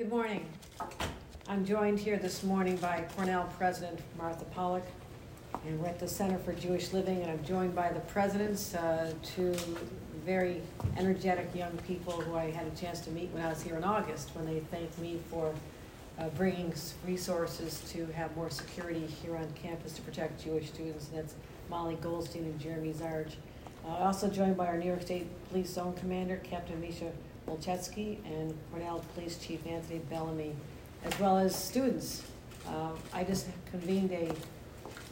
Good morning. I'm joined here this morning by Cornell President Martha Pollack, and we're at the Center for Jewish Living, and I'm joined by the presidents, uh, two very energetic young people who I had a chance to meet when I was here in August, when they thanked me for uh, bringing resources to have more security here on campus to protect Jewish students, and that's Molly Goldstein and Jeremy Zarge. Uh, Also joined by our New York State Police Zone Commander, Captain Misha Wolchetsky, and Cornell Police Chief Anthony Bellamy, as well as students. Uh, I just convened a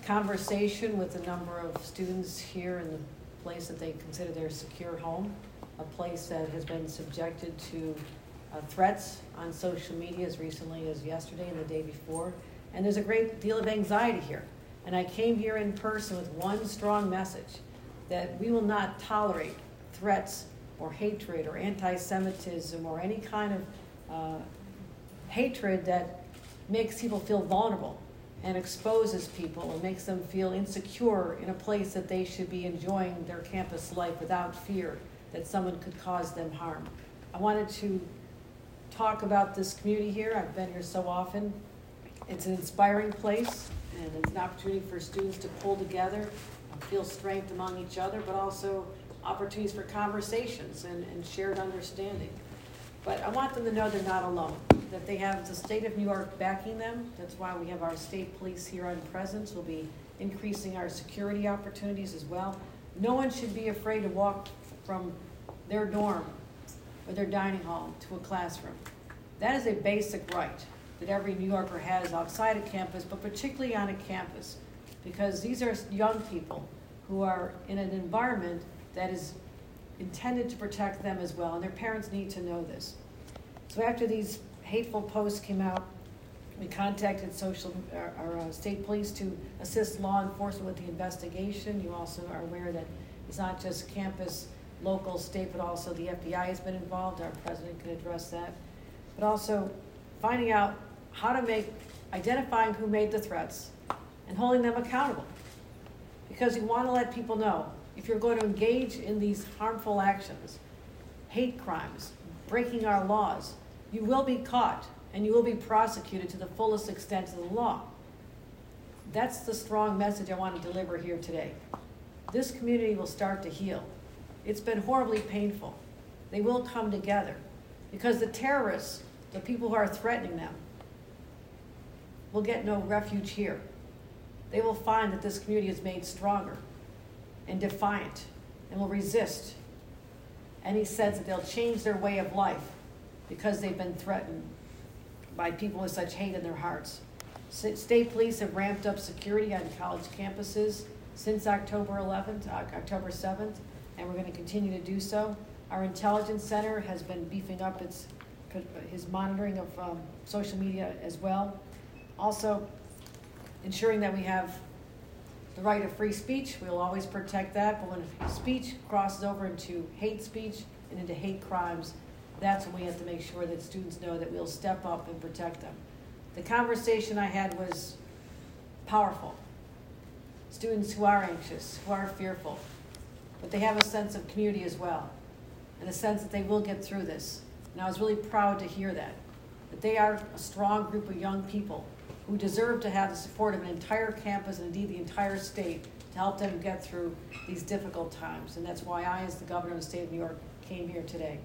conversation with a number of students here in the place that they consider their secure home, a place that has been subjected to uh, threats on social media as recently as yesterday and the day before. And there's a great deal of anxiety here. And I came here in person with one strong message that we will not tolerate threats or hatred or anti Semitism or any kind of uh, hatred that makes people feel vulnerable and exposes people and makes them feel insecure in a place that they should be enjoying their campus life without fear that someone could cause them harm. I wanted to talk about this community here. I've been here so often. It's an inspiring place and it's an opportunity for students to pull together, and feel strength among each other, but also opportunities for conversations and, and shared understanding. But I want them to know they're not alone, that they have the state of New York backing them. That's why we have our state police here on presence. We'll be increasing our security opportunities as well. No one should be afraid to walk from their dorm or their dining hall to a classroom. That is a basic right that every New Yorker has outside of campus, but particularly on a campus, because these are young people who are in an environment that is intended to protect them as well, and their parents need to know this. So after these hateful posts came out, we contacted social, our, our uh, state police to assist law enforcement with the investigation. You also are aware that it's not just campus, local, state, but also the FBI has been involved. Our president can address that. But also finding out how to make, identifying who made the threats and holding them accountable. Because you want to let people know if you're going to engage in these harmful actions, hate crimes, breaking our laws, you will be caught and you will be prosecuted to the fullest extent of the law. That's the strong message I want to deliver here today. This community will start to heal. It's been horribly painful. They will come together because the terrorists, the people who are threatening them, will get no refuge here. They will find that this community is made stronger and defiant and will resist any sense that they'll change their way of life because they've been threatened by people with such hate in their hearts. State police have ramped up security on college campuses since October 11th, October 7th, and we're going to continue to do so. Our intelligence center has been beefing up its his monitoring of um, social media as well. Also, ensuring that we have the right of free speech. We'll always protect that, but when speech crosses over into hate speech and into hate crimes, that's when we have to make sure that students know that we'll step up and protect them. The conversation I had was powerful. Students who are anxious, who are fearful, but they have a sense of community as well, and a sense that they will get through this. And I was really proud to hear that, that they are a strong group of young people who deserve to have the support of an entire campus and indeed the entire state to help them get through these difficult times. And that's why I, as the governor of the state of New York, came here today.